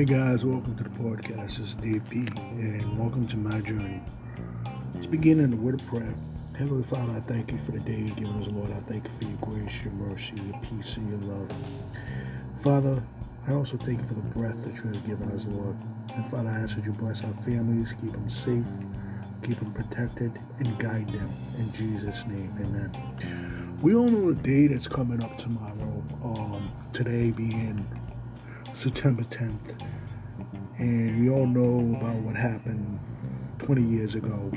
Hey guys, welcome to the podcast. This is Dave P, and welcome to my journey. Let's begin in the word of prayer. Heavenly Father, I thank you for the day you've given us, Lord. I thank you for your grace, your mercy, your peace, and your love. Father, I also thank you for the breath that you have given us, Lord. And Father, I ask that you bless our families, keep them safe, keep them protected, and guide them. In Jesus' name, amen. We all know the day that's coming up tomorrow. Um, today being September 10th. And we all know about what happened 20 years ago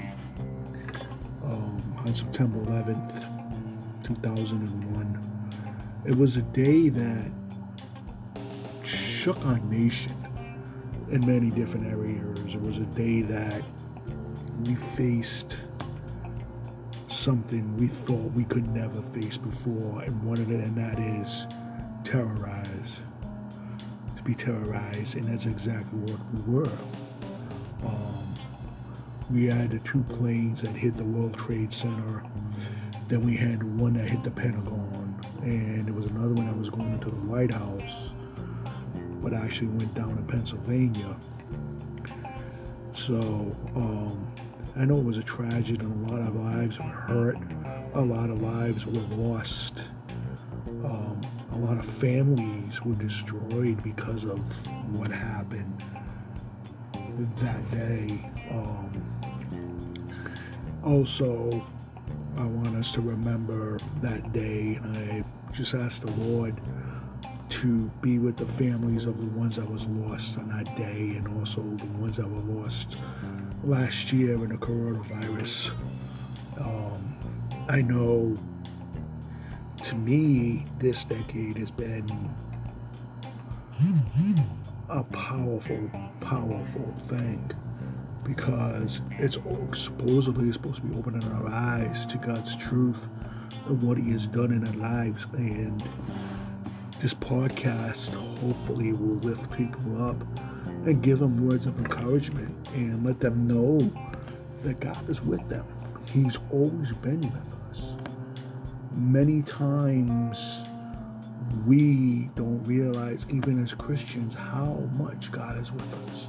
um, on September 11th, 2001. It was a day that shook our nation in many different areas. It was a day that we faced something we thought we could never face before, and one of it, and that is terrorize be terrorized, and that's exactly what we were. Um, we had the two planes that hit the World Trade Center. Then we had one that hit the Pentagon, and there was another one that was going into the White House, but actually went down in Pennsylvania. So um, I know it was a tragedy, and a lot of lives were hurt. A lot of lives were lost. Lot of families were destroyed because of what happened that day. Um, also, I want us to remember that day, I just ask the Lord to be with the families of the ones that was lost on that day, and also the ones that were lost last year in the coronavirus. Um, I know to me, this decade has been a powerful, powerful thing because it's supposedly supposed to be opening our eyes to God's truth and what He has done in our lives. And this podcast hopefully will lift people up and give them words of encouragement and let them know that God is with them. He's always been with us many times we don't realize, even as Christians, how much God is with us.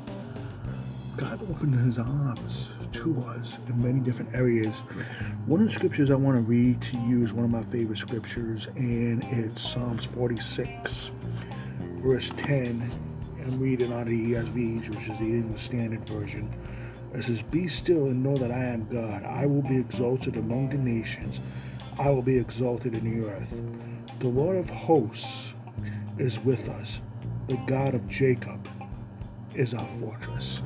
God opened his arms to us in many different areas. One of the scriptures I want to read to you is one of my favorite scriptures, and it's Psalms 46, verse 10. I'm reading out of the ESV, which is the English Standard Version. It says, Be still and know that I am God. I will be exalted among the nations. I will be exalted in the earth. The Lord of hosts is with us. The God of Jacob is our fortress.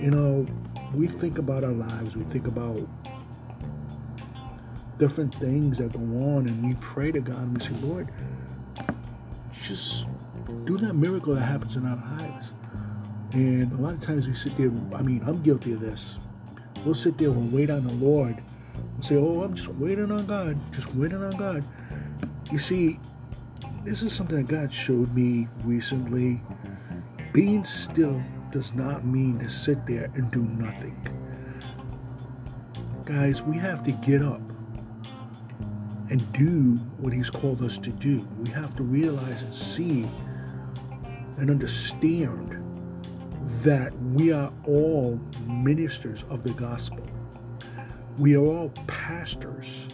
You know, we think about our lives, we think about different things that go on, and we pray to God and we say, Lord, just do that miracle that happens in our lives. And a lot of times we sit there, I mean, I'm guilty of this. We'll sit there and wait on the Lord say, oh, I'm just waiting on God, just waiting on God. You see, this is something that God showed me recently. Being still does not mean to sit there and do nothing. Guys, we have to get up and do what He's called us to do. We have to realize and see and understand that we are all ministers of the gospel. We are all pastors.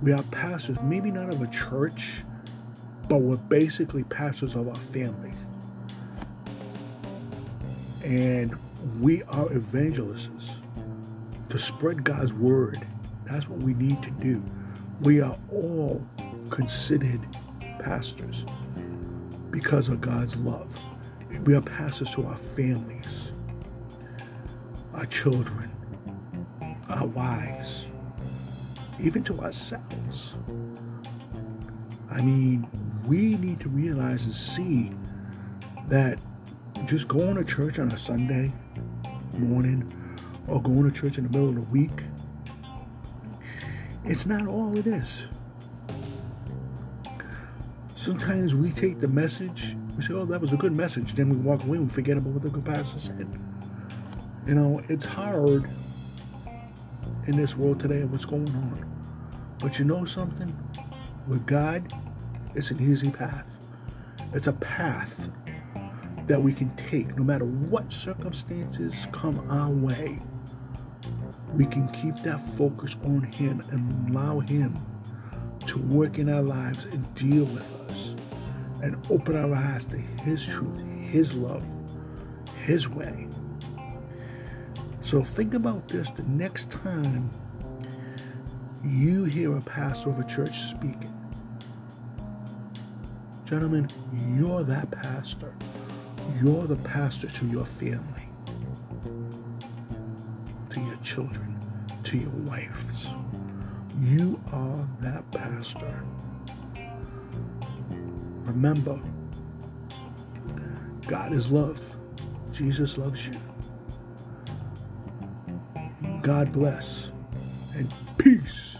We are pastors, maybe not of a church, but we're basically pastors of our family. And we are evangelists to spread God's word. That's what we need to do. We are all considered pastors because of God's love. We are pastors to our families, our children, our wives, even to ourselves. I mean, we need to realize and see that just going to church on a Sunday morning or going to church in the middle of the week, it's not all it is. Sometimes we take the message, we say, oh, that was a good message. Then we walk away and we forget about what the pastor said. You know, it's hard in this world today and what's going on. But you know something? With God, it's an easy path. It's a path that we can take no matter what circumstances come our way. We can keep that focus on Him and allow Him to work in our lives and deal with us and open our eyes to His truth, His love, His way. So think about this the next time you hear a pastor of a church speaking. Gentlemen, you're that pastor. You're the pastor to your family, to your children, to your wives. You are that pastor. Remember, God is love. Jesus loves you. God bless and peace.